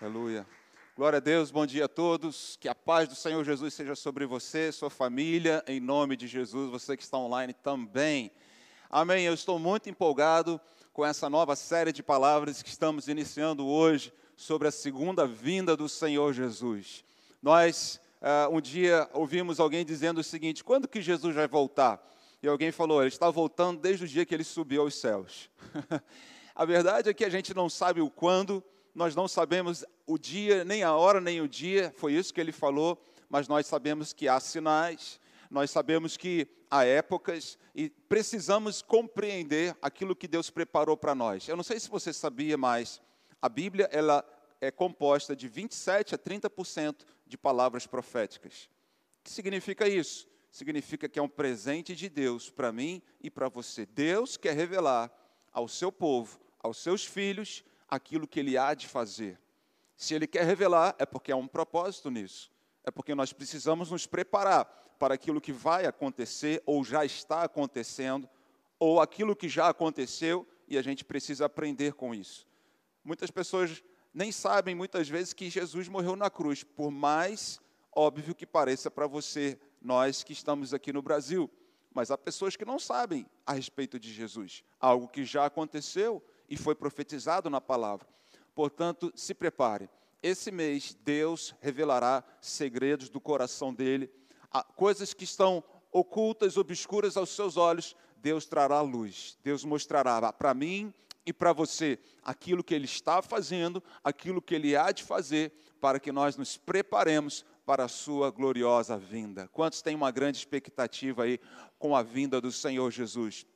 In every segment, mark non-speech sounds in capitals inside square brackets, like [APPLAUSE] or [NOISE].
Aleluia. Glória a Deus, bom dia a todos. Que a paz do Senhor Jesus seja sobre você, sua família, em nome de Jesus, você que está online também. Amém. Eu estou muito empolgado com essa nova série de palavras que estamos iniciando hoje sobre a segunda vinda do Senhor Jesus. Nós, uh, um dia, ouvimos alguém dizendo o seguinte: quando que Jesus vai voltar? E alguém falou: ele está voltando desde o dia que ele subiu aos céus. [LAUGHS] a verdade é que a gente não sabe o quando nós não sabemos o dia, nem a hora, nem o dia, foi isso que ele falou, mas nós sabemos que há sinais, nós sabemos que há épocas e precisamos compreender aquilo que Deus preparou para nós. Eu não sei se você sabia, mas a Bíblia ela é composta de 27 a 30% de palavras proféticas. O que significa isso? Significa que é um presente de Deus para mim e para você. Deus quer revelar ao seu povo, aos seus filhos, aquilo que ele há de fazer. Se ele quer revelar, é porque há um propósito nisso. É porque nós precisamos nos preparar para aquilo que vai acontecer ou já está acontecendo, ou aquilo que já aconteceu e a gente precisa aprender com isso. Muitas pessoas nem sabem muitas vezes que Jesus morreu na cruz, por mais óbvio que pareça para você, nós que estamos aqui no Brasil. Mas há pessoas que não sabem a respeito de Jesus, algo que já aconteceu e foi profetizado na palavra. Portanto, se prepare. Esse mês, Deus revelará segredos do coração dele, coisas que estão ocultas, obscuras aos seus olhos, Deus trará luz. Deus mostrará para mim e para você aquilo que ele está fazendo, aquilo que ele há de fazer, para que nós nos preparemos para a sua gloriosa vinda. Quantos têm uma grande expectativa aí com a vinda do Senhor Jesus?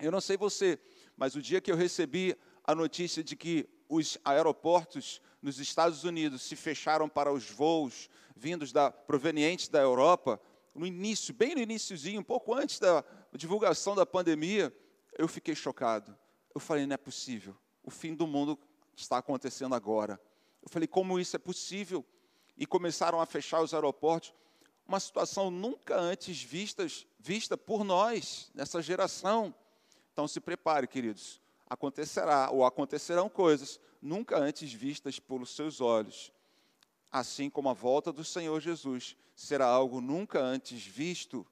Eu não sei você, mas o dia que eu recebi a notícia de que os aeroportos nos Estados Unidos se fecharam para os voos vindos da provenientes da Europa, no início, bem no iníciozinho, um pouco antes da divulgação da pandemia, eu fiquei chocado. Eu falei, não é possível. O fim do mundo está acontecendo agora. Eu falei, como isso é possível? E começaram a fechar os aeroportos. Uma situação nunca antes vistas, vista por nós, nessa geração. Então se prepare, queridos. Acontecerá ou acontecerão coisas nunca antes vistas pelos seus olhos. Assim como a volta do Senhor Jesus será algo nunca antes visto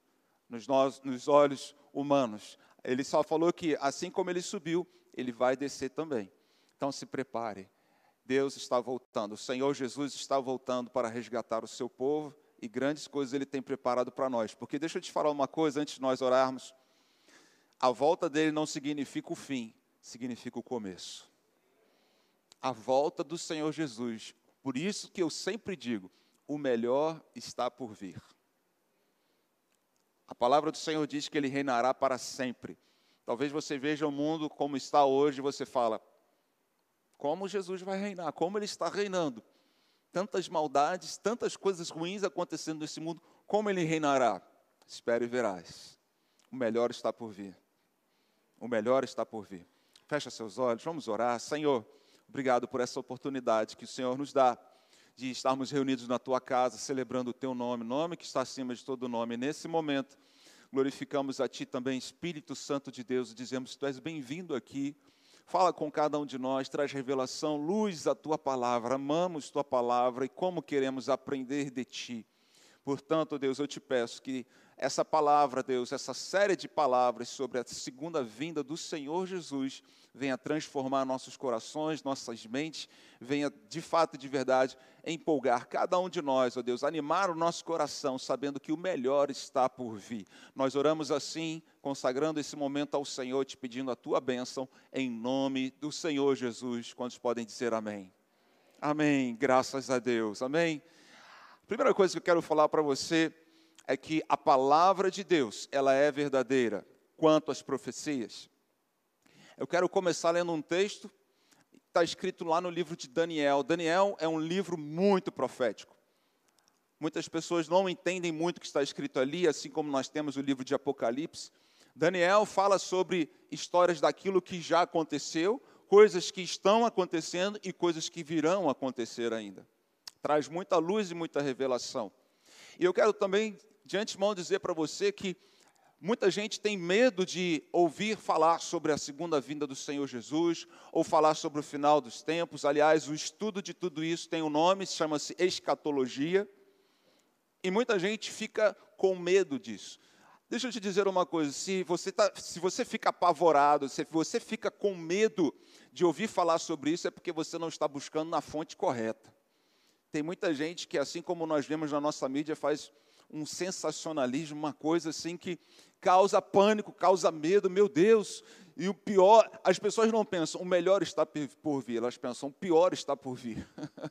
nos, nós, nos olhos humanos. Ele só falou que assim como ele subiu, ele vai descer também. Então se prepare. Deus está voltando, o Senhor Jesus está voltando para resgatar o seu povo e grandes coisas ele tem preparado para nós. Porque deixa eu te falar uma coisa antes de nós orarmos a volta dele não significa o fim, significa o começo. A volta do Senhor Jesus. Por isso que eu sempre digo: o melhor está por vir. A palavra do Senhor diz que ele reinará para sempre. Talvez você veja o mundo como está hoje e você fala: como Jesus vai reinar? Como ele está reinando? Tantas maldades, tantas coisas ruins acontecendo nesse mundo, como ele reinará? Espere e verás. O melhor está por vir o melhor está por vir. Fecha seus olhos, vamos orar. Senhor, obrigado por essa oportunidade que o Senhor nos dá de estarmos reunidos na tua casa, celebrando o teu nome, nome que está acima de todo nome. Nesse momento, glorificamos a ti também, Espírito Santo de Deus, e dizemos: Tu és bem-vindo aqui. Fala com cada um de nós, traz revelação, luz à tua palavra. Amamos tua palavra e como queremos aprender de ti. Portanto, Deus, eu te peço que essa palavra, Deus, essa série de palavras sobre a segunda vinda do Senhor Jesus, venha transformar nossos corações, nossas mentes, venha de fato e de verdade empolgar cada um de nós, ó Deus, animar o nosso coração, sabendo que o melhor está por vir. Nós oramos assim, consagrando esse momento ao Senhor, te pedindo a tua bênção, em nome do Senhor Jesus. Quantos podem dizer amém? Amém, graças a Deus, amém. Primeira coisa que eu quero falar para você é que a palavra de Deus, ela é verdadeira quanto às profecias. Eu quero começar lendo um texto, está escrito lá no livro de Daniel. Daniel é um livro muito profético. Muitas pessoas não entendem muito o que está escrito ali, assim como nós temos o livro de Apocalipse. Daniel fala sobre histórias daquilo que já aconteceu, coisas que estão acontecendo e coisas que virão acontecer ainda. Traz muita luz e muita revelação. E eu quero também de antemão dizer para você que Muita gente tem medo de ouvir falar sobre a segunda vinda do Senhor Jesus, ou falar sobre o final dos tempos. Aliás, o estudo de tudo isso tem um nome, chama-se escatologia. E muita gente fica com medo disso. Deixa eu te dizer uma coisa: se você, tá, se você fica apavorado, se você fica com medo de ouvir falar sobre isso, é porque você não está buscando na fonte correta. Tem muita gente que, assim como nós vemos na nossa mídia, faz um sensacionalismo, uma coisa assim que causa pânico, causa medo, meu Deus. E o pior, as pessoas não pensam, o melhor está por vir, elas pensam, o pior está por vir. [LAUGHS]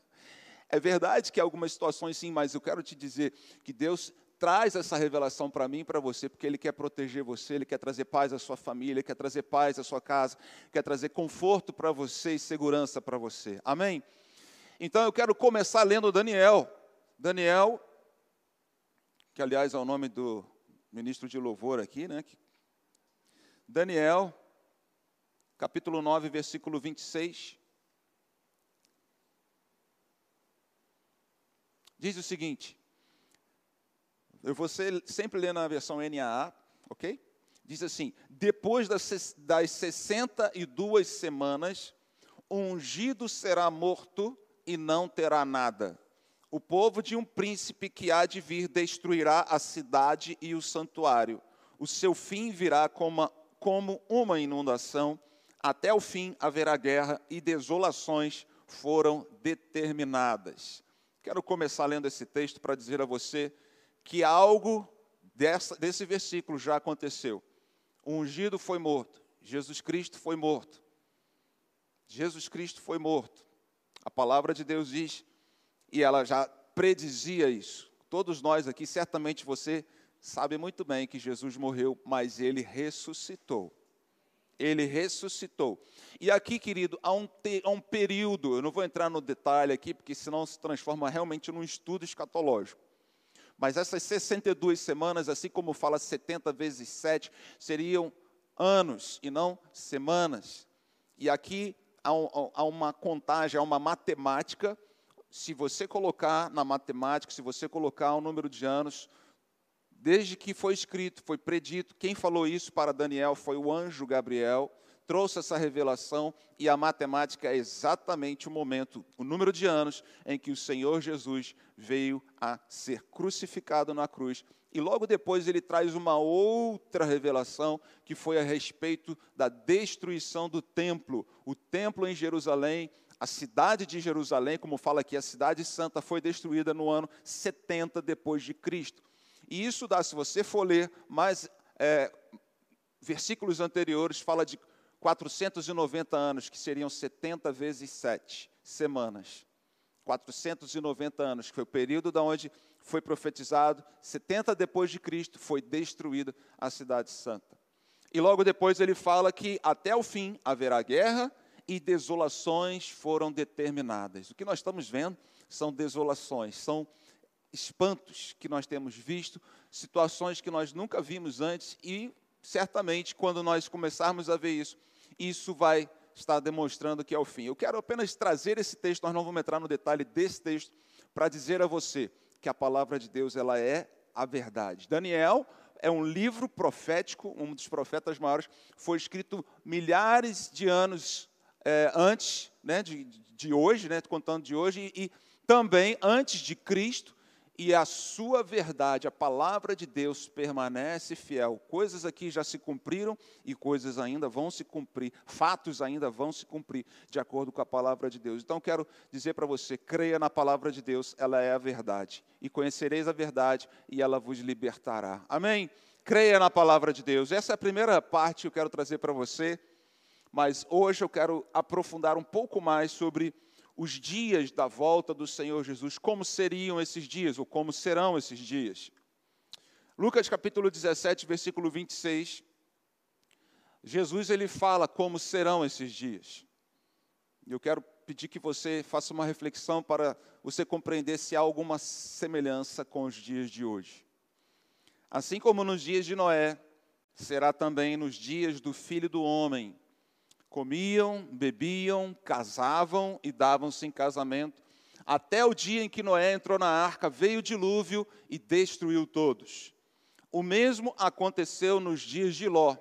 é verdade que algumas situações sim, mas eu quero te dizer que Deus traz essa revelação para mim e para você, porque Ele quer proteger você, Ele quer trazer paz à sua família, quer trazer paz à sua casa, quer trazer conforto para você e segurança para você. Amém? Então eu quero começar lendo Daniel. Daniel, que aliás é o nome do ministro de louvor aqui, né? Daniel, capítulo 9, versículo 26. Diz o seguinte: eu vou sempre ler na versão NAA, ok? Diz assim: depois das, das 62 semanas, ungido será morto e não terá nada o povo de um príncipe que há de vir destruirá a cidade e o santuário. O seu fim virá como uma, inundação, até o fim haverá guerra e desolações foram determinadas. Quero começar lendo esse texto para dizer a você que algo dessa, desse versículo já aconteceu. O ungido foi morto, Jesus Cristo foi morto. Jesus Cristo foi morto. A palavra de Deus diz e ela já predizia isso. Todos nós aqui, certamente você sabe muito bem que Jesus morreu, mas ele ressuscitou. Ele ressuscitou. E aqui, querido, há um, te, há um período, eu não vou entrar no detalhe aqui, porque senão se transforma realmente num estudo escatológico. Mas essas 62 semanas, assim como fala 70 vezes 7, seriam anos e não semanas. E aqui há, um, há uma contagem, há uma matemática se você colocar na matemática, se você colocar o número de anos, desde que foi escrito, foi predito, quem falou isso para Daniel foi o anjo Gabriel, trouxe essa revelação e a matemática é exatamente o momento, o número de anos em que o Senhor Jesus veio a ser crucificado na cruz. E logo depois ele traz uma outra revelação que foi a respeito da destruição do templo. O templo em Jerusalém a cidade de Jerusalém, como fala aqui, a cidade santa foi destruída no ano 70 depois de Cristo. E isso dá, se você for ler mais é, versículos anteriores, fala de 490 anos, que seriam 70 vezes 7 semanas. 490 anos, que foi o período da onde foi profetizado, 70 depois de Cristo foi destruída a cidade santa. E logo depois ele fala que até o fim haverá guerra e desolações foram determinadas. O que nós estamos vendo são desolações, são espantos que nós temos visto, situações que nós nunca vimos antes e certamente quando nós começarmos a ver isso, isso vai estar demonstrando que é o fim. Eu quero apenas trazer esse texto, nós não vamos entrar no detalhe desse texto, para dizer a você que a palavra de Deus ela é a verdade. Daniel é um livro profético, um dos profetas maiores, foi escrito milhares de anos é, antes né, de, de hoje, né, contando de hoje, e, e também antes de Cristo, e a sua verdade, a palavra de Deus permanece fiel. Coisas aqui já se cumpriram e coisas ainda vão se cumprir, fatos ainda vão se cumprir de acordo com a palavra de Deus. Então quero dizer para você, creia na palavra de Deus, ela é a verdade. E conhecereis a verdade e ela vos libertará. Amém? Creia na palavra de Deus. Essa é a primeira parte que eu quero trazer para você mas hoje eu quero aprofundar um pouco mais sobre os dias da volta do Senhor Jesus, como seriam esses dias, ou como serão esses dias. Lucas capítulo 17, versículo 26, Jesus ele fala como serão esses dias. Eu quero pedir que você faça uma reflexão para você compreender se há alguma semelhança com os dias de hoje. Assim como nos dias de Noé, será também nos dias do Filho do Homem comiam, bebiam, casavam e davam-se em casamento, até o dia em que Noé entrou na arca, veio o dilúvio e destruiu todos. O mesmo aconteceu nos dias de Ló.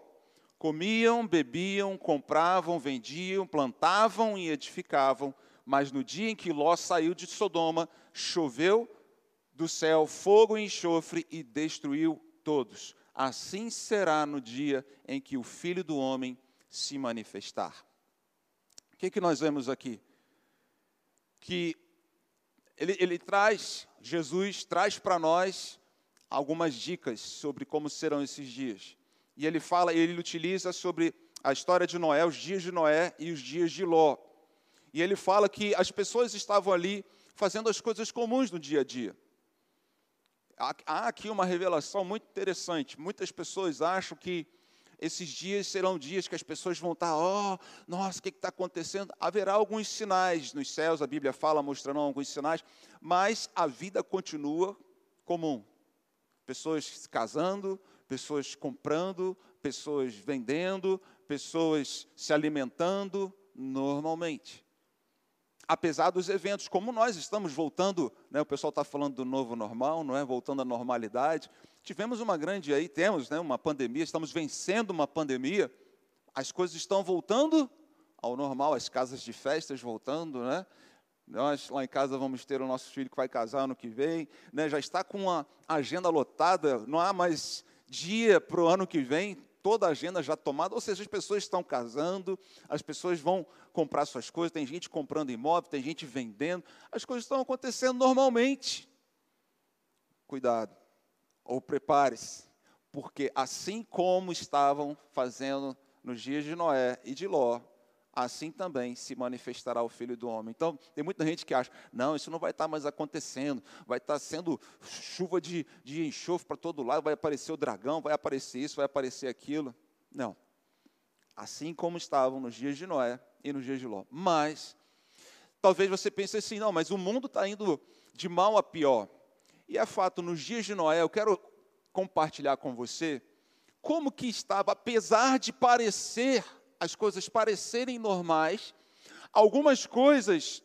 Comiam, bebiam, compravam, vendiam, plantavam e edificavam, mas no dia em que Ló saiu de Sodoma, choveu do céu fogo e enxofre e destruiu todos. Assim será no dia em que o Filho do Homem se manifestar. O que, que nós vemos aqui? Que ele, ele traz, Jesus traz para nós algumas dicas sobre como serão esses dias. E ele fala, ele utiliza sobre a história de Noé, os dias de Noé e os dias de Ló. E ele fala que as pessoas estavam ali fazendo as coisas comuns no dia a dia. Há aqui uma revelação muito interessante. Muitas pessoas acham que esses dias serão dias que as pessoas vão estar, ó, oh, nossa, o que está acontecendo? Haverá alguns sinais nos céus, a Bíblia fala, mostrando alguns sinais, mas a vida continua comum. Pessoas se casando, pessoas comprando, pessoas vendendo, pessoas se alimentando normalmente. Apesar dos eventos, como nós estamos voltando, né, o pessoal está falando do novo normal, não é? Voltando à normalidade. Tivemos uma grande aí, temos né, uma pandemia, estamos vencendo uma pandemia, as coisas estão voltando ao normal, as casas de festas voltando, né? Nós lá em casa vamos ter o nosso filho que vai casar ano que vem, né? já está com a agenda lotada, não há mais dia para o ano que vem, toda a agenda já tomada, ou seja, as pessoas estão casando, as pessoas vão comprar suas coisas, tem gente comprando imóvel, tem gente vendendo, as coisas estão acontecendo normalmente. Cuidado ou prepare-se, porque assim como estavam fazendo nos dias de Noé e de Ló, assim também se manifestará o Filho do Homem. Então, tem muita gente que acha, não, isso não vai estar mais acontecendo, vai estar sendo chuva de, de enxofre para todo lado, vai aparecer o dragão, vai aparecer isso, vai aparecer aquilo. Não. Assim como estavam nos dias de Noé e nos dias de Ló. Mas, talvez você pense assim, não, mas o mundo está indo de mal a pior. E é fato, nos dias de Noé, eu quero compartilhar com você como que estava, apesar de parecer, as coisas parecerem normais, algumas coisas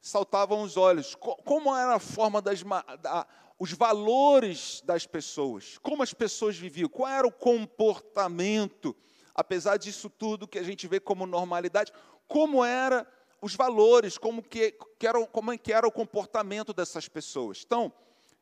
saltavam os olhos. Como era a forma das da, os valores das pessoas, como as pessoas viviam, qual era o comportamento, apesar disso tudo que a gente vê como normalidade, como era os valores, como que, que era, como é que era o comportamento dessas pessoas. Então,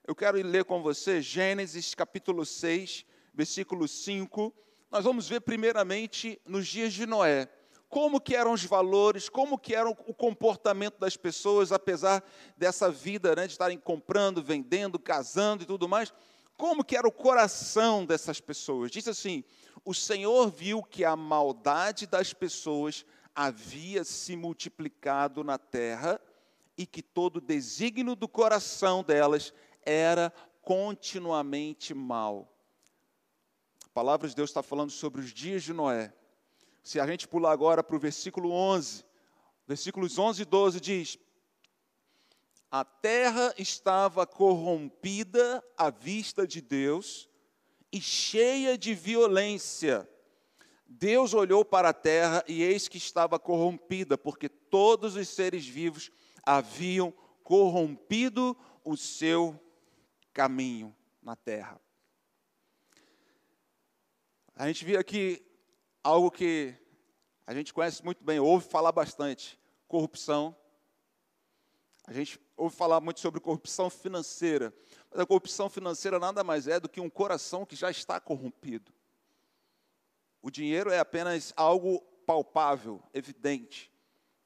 eu quero ler com você Gênesis capítulo 6, versículo 5. Nós vamos ver primeiramente nos dias de Noé, como que eram os valores, como que era o comportamento das pessoas, apesar dessa vida né, de estarem comprando, vendendo, casando e tudo mais, como que era o coração dessas pessoas. Diz assim, o Senhor viu que a maldade das pessoas havia se multiplicado na terra e que todo desígnio do coração delas era continuamente mal. A palavra de Deus está falando sobre os dias de Noé. Se a gente pular agora para o versículo 11, versículos 11 e 12 diz: A terra estava corrompida à vista de Deus e cheia de violência. Deus olhou para a terra e eis que estava corrompida, porque todos os seres vivos haviam corrompido o seu caminho na terra. A gente viu aqui algo que a gente conhece muito bem, ouve falar bastante: corrupção. A gente ouve falar muito sobre corrupção financeira, mas a corrupção financeira nada mais é do que um coração que já está corrompido. O dinheiro é apenas algo palpável, evidente.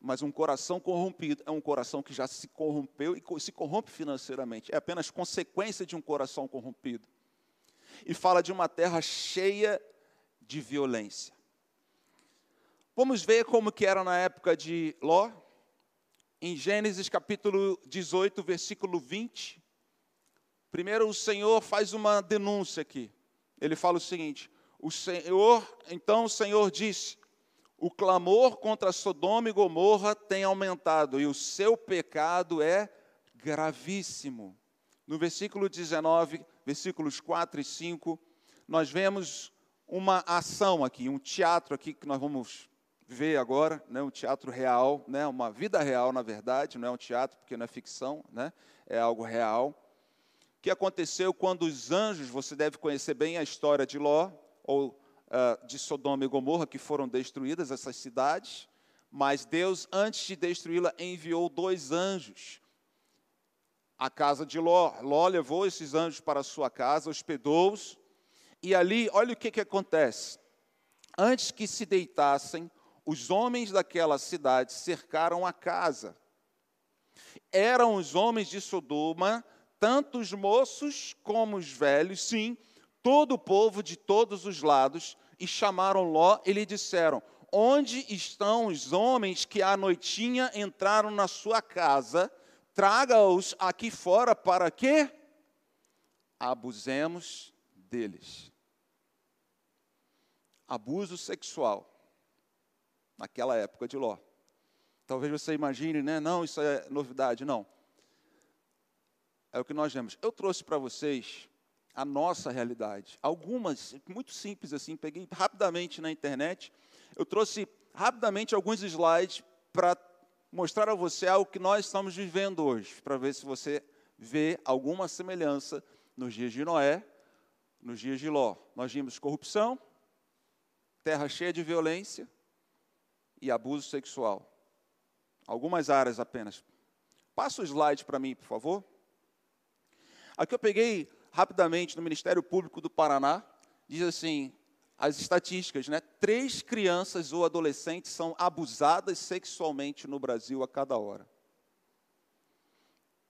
Mas um coração corrompido é um coração que já se corrompeu e se corrompe financeiramente. É apenas consequência de um coração corrompido. E fala de uma terra cheia de violência. Vamos ver como que era na época de Ló. Em Gênesis capítulo 18, versículo 20. Primeiro o Senhor faz uma denúncia aqui. Ele fala o seguinte: o Senhor, então o Senhor disse: o clamor contra Sodoma e Gomorra tem aumentado e o seu pecado é gravíssimo. No versículo 19, versículos 4 e 5, nós vemos uma ação aqui, um teatro aqui que nós vamos ver agora, né, um teatro real, né, uma vida real, na verdade, não é um teatro porque não é ficção, né, é algo real, que aconteceu quando os anjos, você deve conhecer bem a história de Ló, ou uh, de Sodoma e Gomorra, que foram destruídas essas cidades, mas Deus, antes de destruí-la, enviou dois anjos à casa de Ló. Ló levou esses anjos para a sua casa, hospedou-os, e ali, olha o que, que acontece. Antes que se deitassem, os homens daquela cidade cercaram a casa. Eram os homens de Sodoma tanto os moços como os velhos, sim, todo o povo de todos os lados, e chamaram Ló e lhe disseram: Onde estão os homens que à noitinha entraram na sua casa? Traga-os aqui fora para que abusemos deles. Abuso sexual naquela época de Ló. Talvez você imagine, né? Não, isso é novidade, não é o que nós vemos. Eu trouxe para vocês a nossa realidade. Algumas, muito simples assim, peguei rapidamente na internet. Eu trouxe rapidamente alguns slides para mostrar a você algo que nós estamos vivendo hoje, para ver se você vê alguma semelhança nos dias de Noé, nos dias de Ló. Nós vimos corrupção, terra cheia de violência e abuso sexual. Algumas áreas apenas. Passa o slide para mim, por favor. Aqui eu peguei rapidamente no Ministério Público do Paraná, diz assim, as estatísticas, né? Três crianças ou adolescentes são abusadas sexualmente no Brasil a cada hora.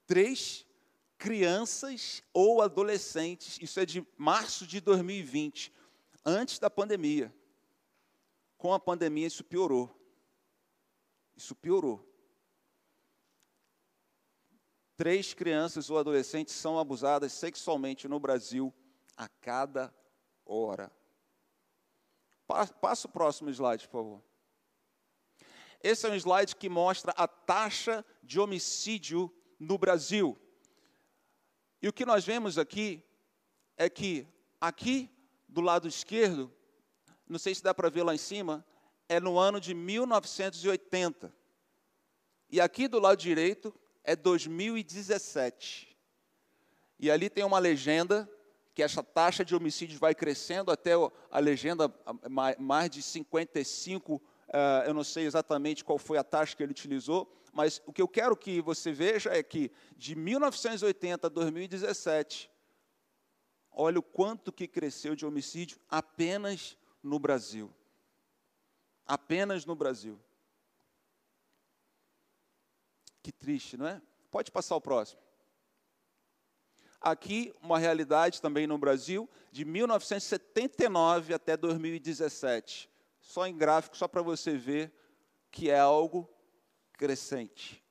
Três crianças ou adolescentes, isso é de março de 2020, antes da pandemia. Com a pandemia isso piorou. Isso piorou três crianças ou adolescentes são abusadas sexualmente no Brasil a cada hora. Passa o próximo slide, por favor. Esse é um slide que mostra a taxa de homicídio no Brasil. E o que nós vemos aqui é que aqui do lado esquerdo, não sei se dá para ver lá em cima, é no ano de 1980. E aqui do lado direito é 2017. E ali tem uma legenda que essa taxa de homicídios vai crescendo até a legenda mais de 55, eh, eu não sei exatamente qual foi a taxa que ele utilizou, mas o que eu quero que você veja é que de 1980 a 2017, olha o quanto que cresceu de homicídio apenas no Brasil. Apenas no Brasil. Que triste, não é? Pode passar o próximo. Aqui, uma realidade também no Brasil, de 1979 até 2017. Só em gráfico, só para você ver que é algo crescente.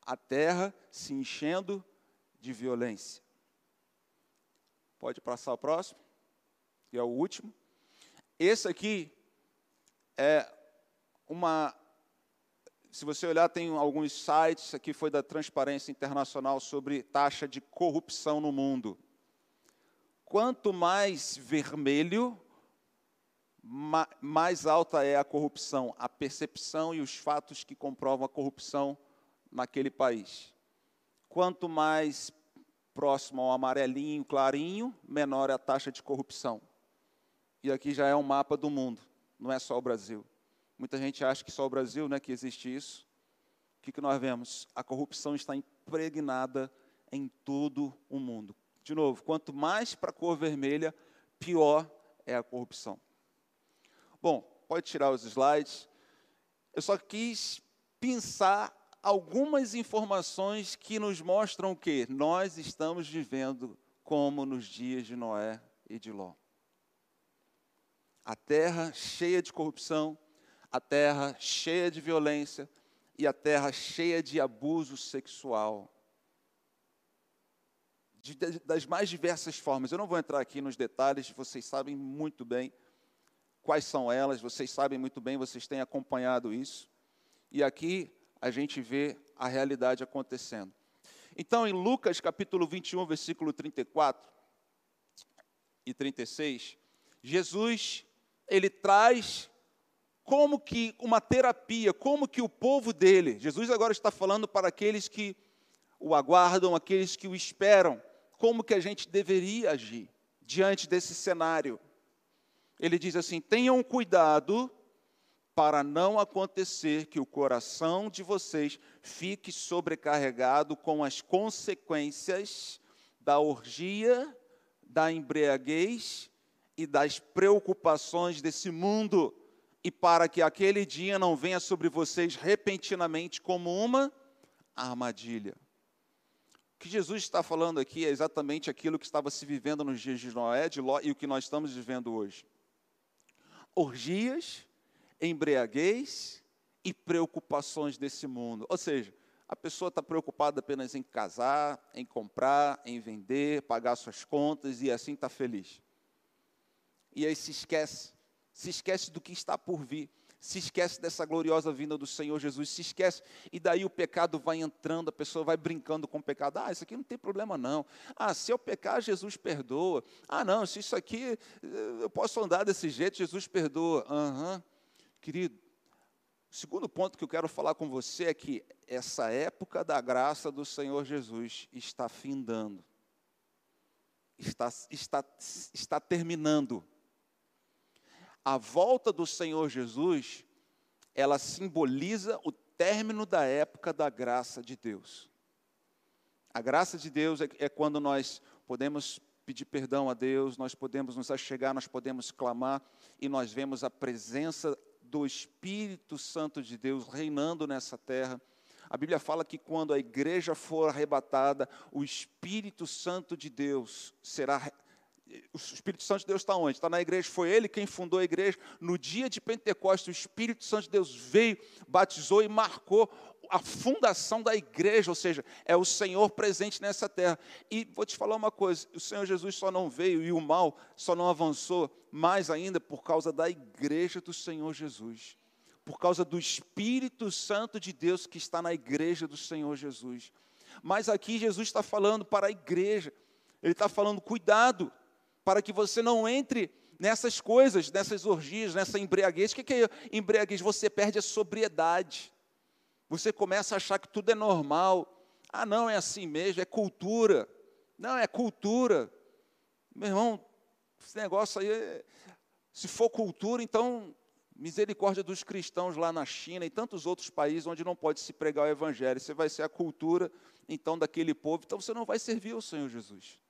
A terra se enchendo de violência. Pode passar o próximo, que é o último. Esse aqui é uma se você olhar, tem alguns sites, aqui foi da Transparência Internacional, sobre taxa de corrupção no mundo. Quanto mais vermelho, mais alta é a corrupção, a percepção e os fatos que comprovam a corrupção naquele país. Quanto mais próximo ao amarelinho, clarinho, menor é a taxa de corrupção. E aqui já é um mapa do mundo, não é só o Brasil. Muita gente acha que só o Brasil né, que existe isso. O que, que nós vemos? A corrupção está impregnada em todo o mundo. De novo, quanto mais para a cor vermelha, pior é a corrupção. Bom, pode tirar os slides. Eu só quis pensar algumas informações que nos mostram que nós estamos vivendo como nos dias de Noé e de Ló. A terra cheia de corrupção, a terra cheia de violência e a terra cheia de abuso sexual. De, das mais diversas formas. Eu não vou entrar aqui nos detalhes, vocês sabem muito bem quais são elas, vocês sabem muito bem, vocês têm acompanhado isso. E aqui a gente vê a realidade acontecendo. Então, em Lucas capítulo 21, versículo 34 e 36, Jesus, ele traz como que uma terapia, como que o povo dele, Jesus agora está falando para aqueles que o aguardam, aqueles que o esperam, como que a gente deveria agir diante desse cenário. Ele diz assim: tenham cuidado para não acontecer que o coração de vocês fique sobrecarregado com as consequências da orgia, da embriaguez e das preocupações desse mundo, e para que aquele dia não venha sobre vocês repentinamente como uma armadilha. O que Jesus está falando aqui é exatamente aquilo que estava se vivendo nos dias de Noé, de Ló, e o que nós estamos vivendo hoje. Orgias, embriaguez e preocupações desse mundo. Ou seja, a pessoa está preocupada apenas em casar, em comprar, em vender, pagar suas contas e assim está feliz. E aí se esquece, se esquece do que está por vir se esquece dessa gloriosa vinda do Senhor Jesus, se esquece, e daí o pecado vai entrando, a pessoa vai brincando com o pecado. Ah, isso aqui não tem problema não. Ah, se eu pecar, Jesus perdoa. Ah, não, se isso aqui eh, eu posso andar desse jeito, Jesus perdoa. Uhum. Querido, o segundo ponto que eu quero falar com você é que essa época da graça do Senhor Jesus está findando, está, está, está terminando. A volta do Senhor Jesus, ela simboliza o término da época da graça de Deus. A graça de Deus é, é quando nós podemos pedir perdão a Deus, nós podemos nos achegar, nós podemos clamar e nós vemos a presença do Espírito Santo de Deus reinando nessa terra. A Bíblia fala que quando a igreja for arrebatada, o Espírito Santo de Deus será o Espírito Santo de Deus está onde? Está na igreja. Foi ele quem fundou a igreja. No dia de Pentecostes, o Espírito Santo de Deus veio, batizou e marcou a fundação da igreja, ou seja, é o Senhor presente nessa terra. E vou te falar uma coisa: o Senhor Jesus só não veio e o mal só não avançou mais ainda por causa da igreja do Senhor Jesus, por causa do Espírito Santo de Deus que está na igreja do Senhor Jesus. Mas aqui Jesus está falando para a igreja, ele está falando, cuidado, para que você não entre nessas coisas, nessas orgias, nessa embriaguez. O que é embriaguez? Você perde a sobriedade. Você começa a achar que tudo é normal. Ah, não, é assim mesmo, é cultura. Não, é cultura. Meu irmão, esse negócio aí, é... se for cultura, então, misericórdia dos cristãos lá na China e tantos outros países onde não pode se pregar o evangelho. Você vai ser a cultura, então, daquele povo, então você não vai servir ao Senhor Jesus,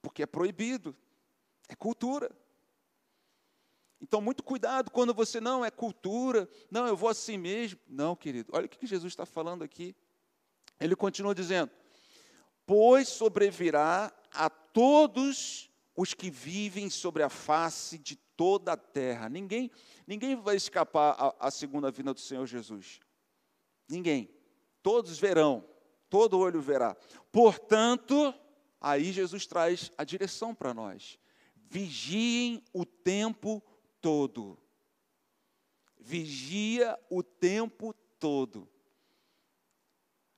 porque é proibido. É cultura. Então, muito cuidado quando você não é cultura, não, eu vou assim mesmo. Não, querido, olha o que Jesus está falando aqui. Ele continua dizendo: Pois sobrevirá a todos os que vivem sobre a face de toda a terra. Ninguém, ninguém vai escapar à, segunda vinda do Senhor Jesus. Ninguém. Todos verão, todo olho verá. Portanto, aí Jesus traz a direção para nós vigiem o tempo todo. Vigia o tempo todo.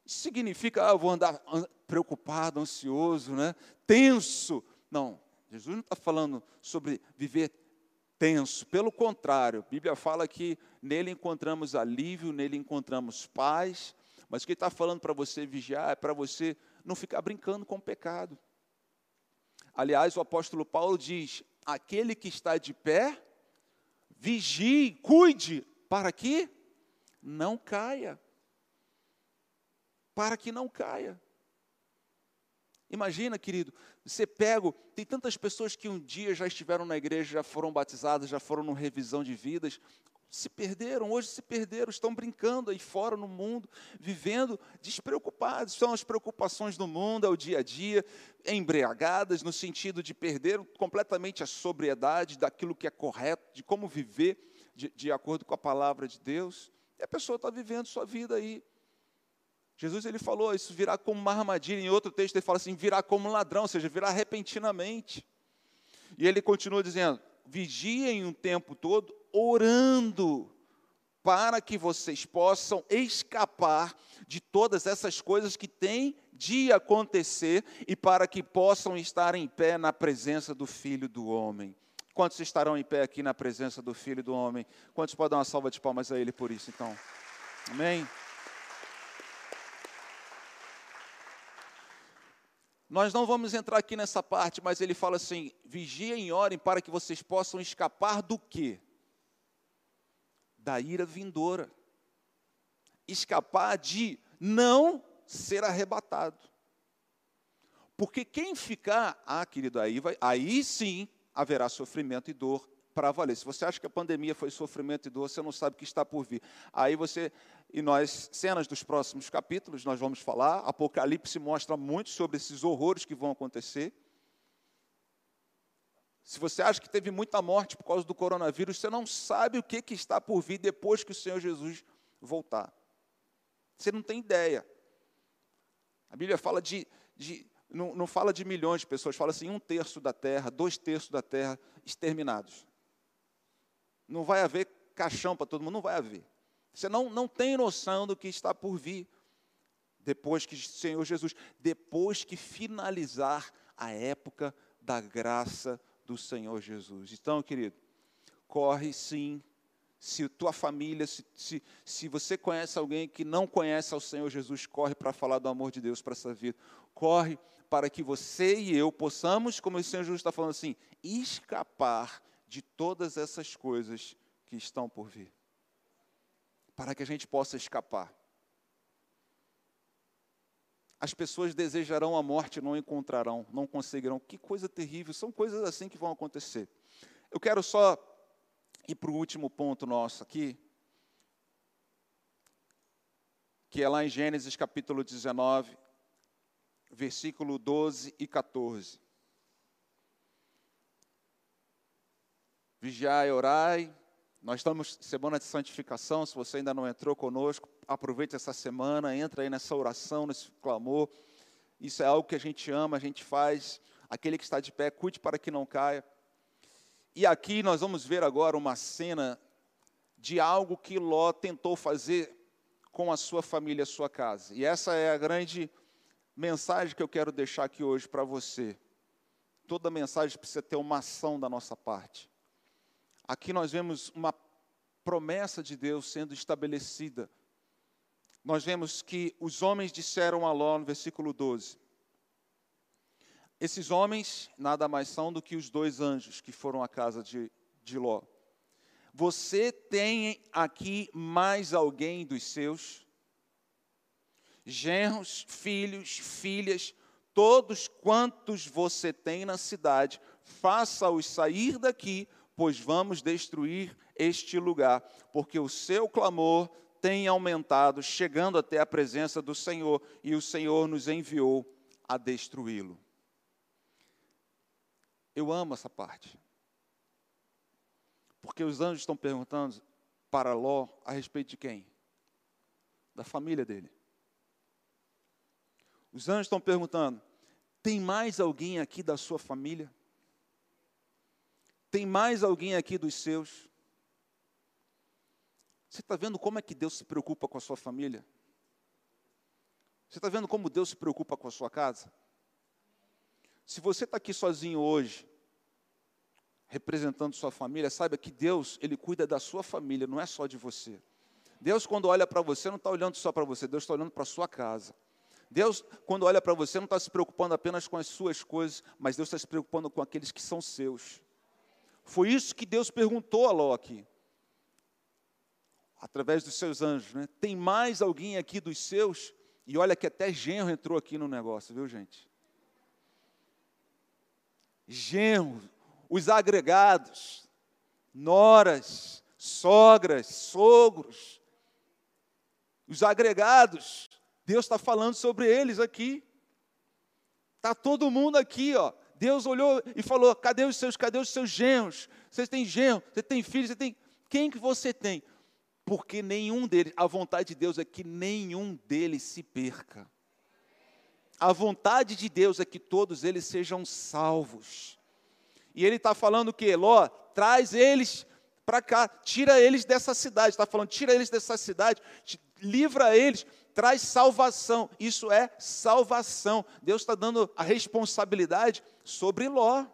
Significa, ah, eu vou andar preocupado, ansioso, né? tenso. Não, Jesus não está falando sobre viver tenso. Pelo contrário, a Bíblia fala que nele encontramos alívio, nele encontramos paz. Mas o que está falando para você vigiar é para você não ficar brincando com o pecado. Aliás, o apóstolo Paulo diz: aquele que está de pé, vigie, cuide, para que não caia. Para que não caia. Imagina, querido, você pega, tem tantas pessoas que um dia já estiveram na igreja, já foram batizadas, já foram numa revisão de vidas, se perderam, hoje se perderam, estão brincando aí fora no mundo, vivendo despreocupados. São as preocupações do mundo, é o dia a dia, embriagadas, no sentido de perder completamente a sobriedade daquilo que é correto, de como viver de, de acordo com a palavra de Deus. E a pessoa está vivendo sua vida aí. Jesus ele falou, isso virá como uma armadilha. Em outro texto ele fala assim, virá como um ladrão, ou seja, virá repentinamente. E ele continua dizendo, vigiem um tempo todo, orando para que vocês possam escapar de todas essas coisas que têm de acontecer e para que possam estar em pé na presença do Filho do Homem. Quantos estarão em pé aqui na presença do Filho do Homem? Quantos podem dar uma salva de palmas a Ele por isso, então? Amém? Nós não vamos entrar aqui nessa parte, mas ele fala assim: vigiem e orem para que vocês possam escapar do quê? Da ira vindoura. Escapar de não ser arrebatado. Porque quem ficar, ah, querido, aí, vai, aí sim haverá sofrimento e dor para valer. Se você acha que a pandemia foi sofrimento e dor, você não sabe o que está por vir. Aí você, e nós, cenas dos próximos capítulos, nós vamos falar. Apocalipse mostra muito sobre esses horrores que vão acontecer. Se você acha que teve muita morte por causa do coronavírus, você não sabe o que, que está por vir depois que o Senhor Jesus voltar. Você não tem ideia. A Bíblia fala de, de não, não fala de milhões de pessoas, fala assim, um terço da terra, dois terços da terra exterminados. Não vai haver caixão para todo mundo, não vai haver. Você não, não tem noção do que está por vir. Depois que Senhor Jesus, depois que finalizar a época da graça do Senhor Jesus. Então, querido, corre sim. Se tua família, se, se, se você conhece alguém que não conhece ao Senhor Jesus, corre para falar do amor de Deus para essa vida. Corre para que você e eu possamos, como o Senhor Jesus está falando assim, escapar de todas essas coisas que estão por vir. Para que a gente possa escapar. As pessoas desejarão a morte, não encontrarão, não conseguirão. Que coisa terrível, são coisas assim que vão acontecer. Eu quero só ir para o último ponto nosso aqui, que é lá em Gênesis capítulo 19, versículo 12 e 14. Vigiai orai. Nós estamos semana de santificação. Se você ainda não entrou conosco, aproveite essa semana, entra aí nessa oração, nesse clamor. Isso é algo que a gente ama, a gente faz. Aquele que está de pé, cuide para que não caia. E aqui nós vamos ver agora uma cena de algo que Ló tentou fazer com a sua família, a sua casa. E essa é a grande mensagem que eu quero deixar aqui hoje para você. Toda mensagem precisa ter uma ação da nossa parte. Aqui nós vemos uma promessa de Deus sendo estabelecida. Nós vemos que os homens disseram a Ló, no versículo 12. Esses homens nada mais são do que os dois anjos que foram à casa de, de Ló. Você tem aqui mais alguém dos seus? genros, filhos, filhas, todos quantos você tem na cidade, faça-os sair daqui, pois vamos destruir este lugar, porque o seu clamor tem aumentado, chegando até a presença do Senhor, e o Senhor nos enviou a destruí-lo. Eu amo essa parte. Porque os anjos estão perguntando para Ló a respeito de quem? Da família dele. Os anjos estão perguntando: tem mais alguém aqui da sua família? Tem mais alguém aqui dos seus? Você está vendo como é que Deus se preocupa com a sua família? Você está vendo como Deus se preocupa com a sua casa? Se você está aqui sozinho hoje, representando sua família, saiba que Deus, Ele cuida da sua família, não é só de você. Deus, quando olha para você, não está olhando só para você, Deus está olhando para a sua casa. Deus, quando olha para você, não está se preocupando apenas com as suas coisas, mas Deus está se preocupando com aqueles que são seus. Foi isso que Deus perguntou a Ló aqui, através dos seus anjos. Né? Tem mais alguém aqui dos seus? E olha que até genro entrou aqui no negócio, viu gente? Genro, os agregados, noras, sogras, sogros, os agregados, Deus está falando sobre eles aqui. Está todo mundo aqui, ó. Deus olhou e falou: cadê os seus, cadê os seus genros? Você tem genro, você tem filhos, você tem. Quem que você tem? Porque nenhum deles, a vontade de Deus é que nenhum deles se perca. A vontade de Deus é que todos eles sejam salvos. E ele está falando o que? Ló, traz eles para cá, tira eles dessa cidade. Está falando, tira eles dessa cidade, livra eles, traz salvação. Isso é salvação. Deus está dando a responsabilidade sobre Ló.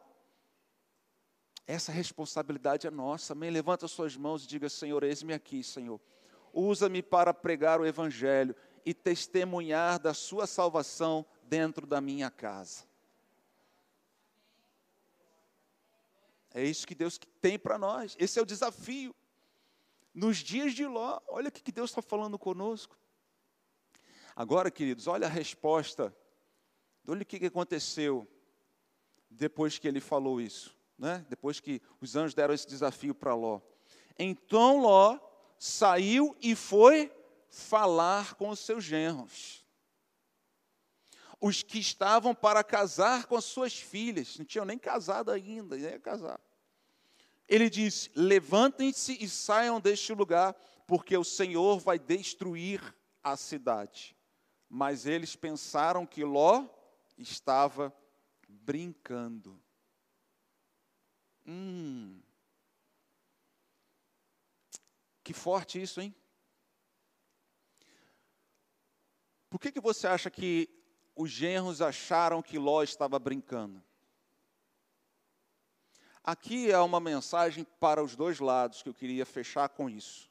Essa responsabilidade é nossa. Amém? Levanta suas mãos e diga: Senhor, eis-me aqui, Senhor. Usa-me para pregar o Evangelho. e testemunhar da sua salvação dentro da minha casa. É isso que Deus tem para nós. Esse é o desafio. Nos dias de Ló, olha o que Deus está falando conosco. Agora, queridos, olha a resposta. Olha o que aconteceu depois que ele falou isso. Né? Depois que os anjos deram esse desafio para Ló. Então Ló saiu e foi falar com os seus genros. Os que estavam para casar com as suas filhas, não tinham nem casado ainda, ia casar. Ele disse: Levantem-se e saiam deste lugar, porque o Senhor vai destruir a cidade. Mas eles pensaram que Ló estava brincando. Hum. Que forte isso, hein? Por que, que você acha que os genros acharam que Ló estava brincando? Aqui é uma mensagem para os dois lados que eu queria fechar com isso.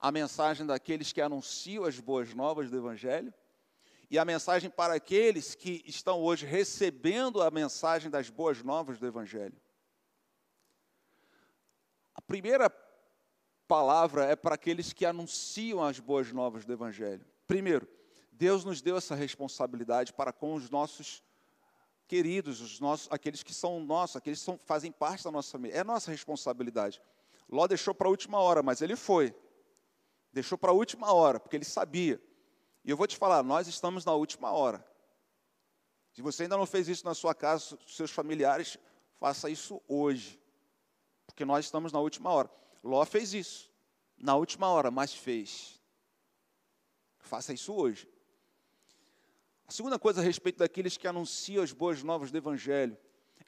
A mensagem daqueles que anunciam as boas novas do Evangelho e a mensagem para aqueles que estão hoje recebendo a mensagem das boas novas do Evangelho. A primeira palavra é para aqueles que anunciam as boas novas do Evangelho. Primeiro, Deus nos deu essa responsabilidade para com os nossos queridos, os nossos, aqueles que são nossos, aqueles que são, fazem parte da nossa família. É nossa responsabilidade. Ló deixou para a última hora, mas ele foi. Deixou para a última hora, porque ele sabia. E eu vou te falar, nós estamos na última hora. Se você ainda não fez isso na sua casa, seus familiares, faça isso hoje. Porque nós estamos na última hora. Ló fez isso, na última hora, mas fez. Faça isso hoje. A segunda coisa a respeito daqueles que anunciam as boas novas do Evangelho,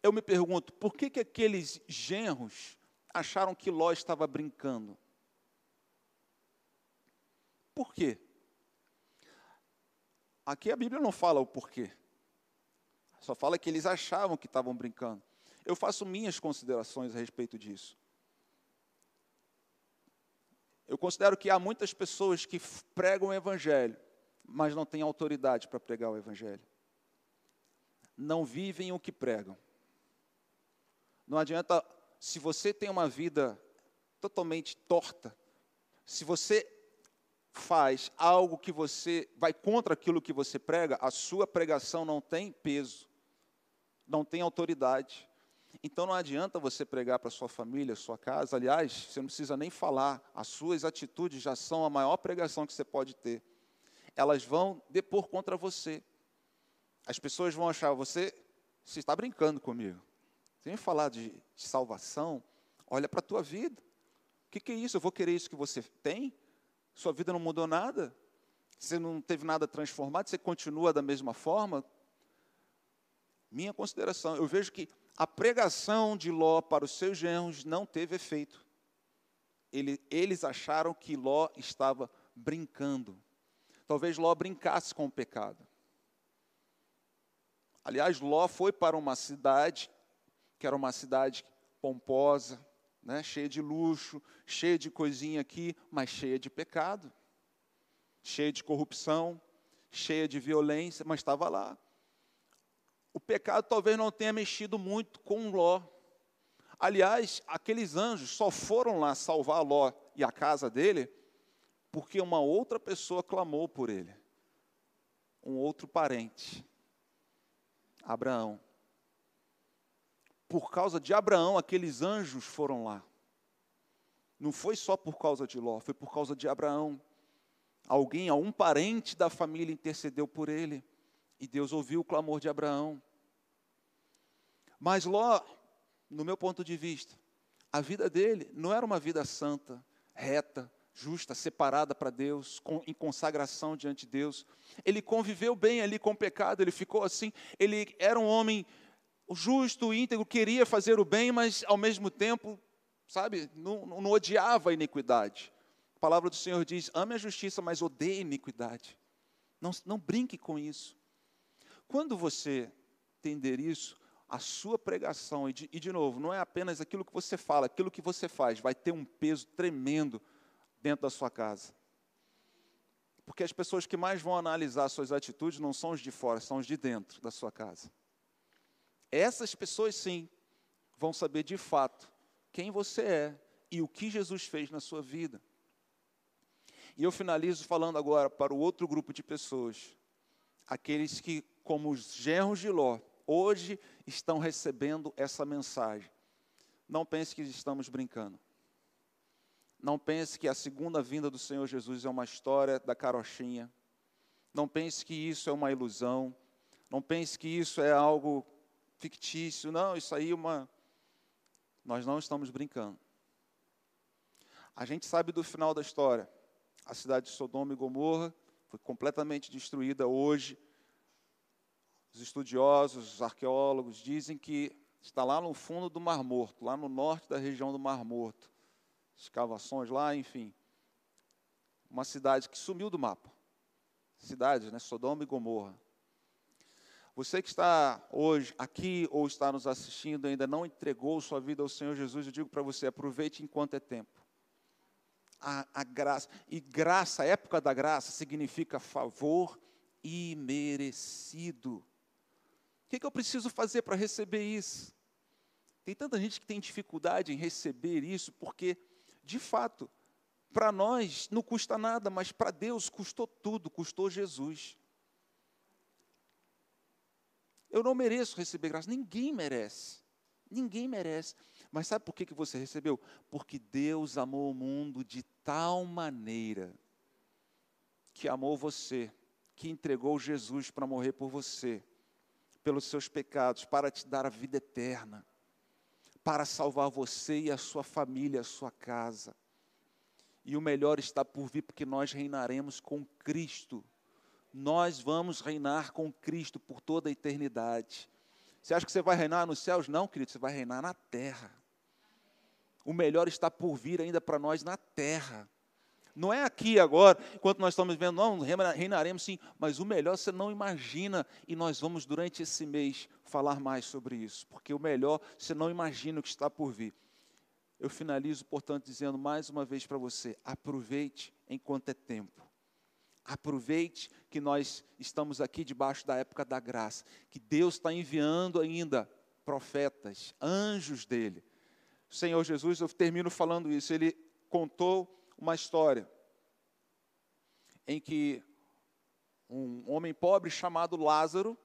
eu me pergunto, por que, que aqueles genros acharam que Ló estava brincando? Por quê? Aqui a Bíblia não fala o porquê. Só fala que eles achavam que estavam brincando. Eu faço minhas considerações a respeito disso. Eu considero que há muitas pessoas que pregam o Evangelho, mas não têm autoridade para pregar o Evangelho. Não vivem o que pregam. Não adianta, se você tem uma vida totalmente torta, se você faz algo que você vai contra aquilo que você prega, a sua pregação não tem peso, não tem autoridade. Então não adianta você pregar para sua família, sua casa. Aliás, você não precisa nem falar. As suas atitudes já são a maior pregação que você pode ter elas vão depor contra você. As pessoas vão achar você, você está brincando comigo. Sem falar de, de salvação, olha para a tua vida. O que, que é isso? Eu vou querer isso que você tem? Sua vida não mudou nada? Você não teve nada transformado? Você continua da mesma forma? Minha consideração, eu vejo que a pregação de Ló para os seus genros não teve efeito. Ele, eles acharam que Ló estava brincando. Talvez Ló brincasse com o pecado. Aliás, Ló foi para uma cidade, que era uma cidade pomposa, né, cheia de luxo, cheia de coisinha aqui, mas cheia de pecado, cheia de corrupção, cheia de violência, mas estava lá. O pecado talvez não tenha mexido muito com Ló. Aliás, aqueles anjos só foram lá salvar Ló e a casa dele porque uma outra pessoa clamou por ele. Um outro parente. Abraão. Por causa de Abraão, aqueles anjos foram lá. Não foi só por causa de Ló, foi por causa de Abraão. Alguém, algum parente da família intercedeu por ele. E Deus ouviu o clamor de Abraão. Mas Ló, no meu ponto de vista, a vida dele não era uma vida santa, reta, justa, separada para Deus, com, em consagração diante de Deus. Ele conviveu bem ali com o pecado, ele ficou assim, ele era um homem justo, íntegro, queria fazer o bem, mas ao mesmo tempo, sabe, não, não odiava a iniquidade. A palavra do Senhor diz: ame a justiça, mas odeie a iniquidade. Não, não brinque com isso. Quando você entender isso, a sua pregação, e de, e de novo, não é apenas aquilo que você fala, aquilo que você faz, vai ter um peso tremendo dentro da sua casa. Porque as pessoas que mais vão analisar suas atitudes não são os de fora, são os de dentro da sua casa. Essas pessoas, sim, vão saber de fato quem você é e o que Jesus fez na sua vida. E eu finalizo falando agora para o outro grupo de pessoas, aqueles que, como os genros de Ló, hoje estão recebendo essa mensagem. Não pense que estamos brincando. Não pense que a segunda vinda do Senhor Jesus é uma história da carochinha. Não pense que isso é uma ilusão. Não pense que isso é algo fictício. Não, isso aí é uma. Nós não estamos brincando. A gente sabe do final da história. A cidade de Sodoma e Gomorra foi completamente destruída hoje. Os estudiosos, os arqueólogos dizem que está lá no fundo do Mar Morto, lá no norte da região do Mar Morto escavações lá, enfim. Uma cidade que sumiu do mapa. Cidades, né? Sodoma e Gomorra. Você que está hoje aqui ou está nos assistindo ainda não entregou sua vida ao Senhor Jesus, eu digo para você, aproveite enquanto é tempo. A, a, graça, e graça, a época da graça, significa favor imerecido. O que, que eu preciso fazer para receber isso? Tem tanta gente que tem dificuldade em receber isso porque de fato, para nós não custa nada, mas para Deus custou tudo, custou Jesus. Eu não mereço receber graça, ninguém merece. Ninguém merece. Mas sabe por que, que você recebeu? Porque Deus amou o mundo de tal maneira que amou você, que entregou Jesus para morrer por você, pelos seus pecados, para te dar a vida eterna para salvar você e a sua família, a sua casa. E o melhor está por vir, porque nós reinaremos com Cristo. Nós vamos reinar com Cristo por toda a eternidade. Você acha que você vai reinar nos céus? Não, querido, você vai reinar na terra. O melhor está por vir ainda para nós na terra. Não é aqui agora, enquanto nós estamos vendo, não, reinaremos sim, mas o melhor você não imagina, e nós vamos durante esse mês falar mais sobre isso, porque o melhor você não imagina o que está por vir. Eu finalizo, portanto, dizendo mais uma vez para você: aproveite enquanto é tempo. Aproveite que nós estamos aqui debaixo da época da graça, que Deus está enviando ainda profetas, anjos dele. O Senhor Jesus, eu termino falando isso, ele contou uma história em que um homem pobre chamado Lázaro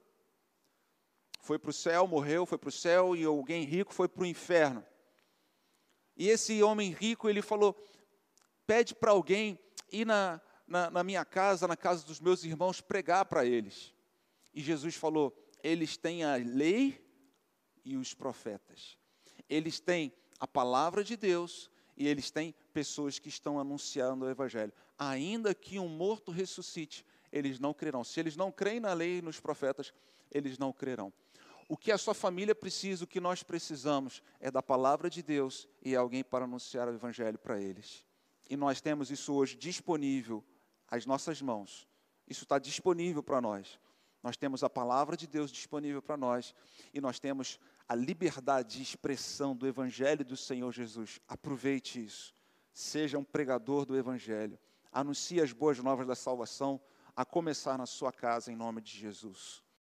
foi para o céu, morreu, foi para o céu, e alguém rico foi para o inferno. E esse homem rico, ele falou: pede para alguém ir na, na, na, minha casa, na casa dos meus irmãos, pregar para eles. E Jesus falou: eles têm a lei e os profetas. Eles têm a palavra de Deus e eles têm pessoas que estão anunciando o Evangelho. Ainda que um morto ressuscite, eles não crerão. Se eles não creem na lei e nos profetas, eles não crerão. O que a sua família precisa, o que nós precisamos, é da palavra de Deus e alguém para anunciar o Evangelho para eles. E nós temos isso hoje disponível às nossas mãos. Isso está disponível para nós. Nós temos a palavra de Deus disponível para nós e nós temos a liberdade de expressão do Evangelho do Senhor Jesus. Aproveite isso. Seja um pregador do Evangelho. Anuncie as boas novas da salvação, a começar na sua casa, em nome de Jesus.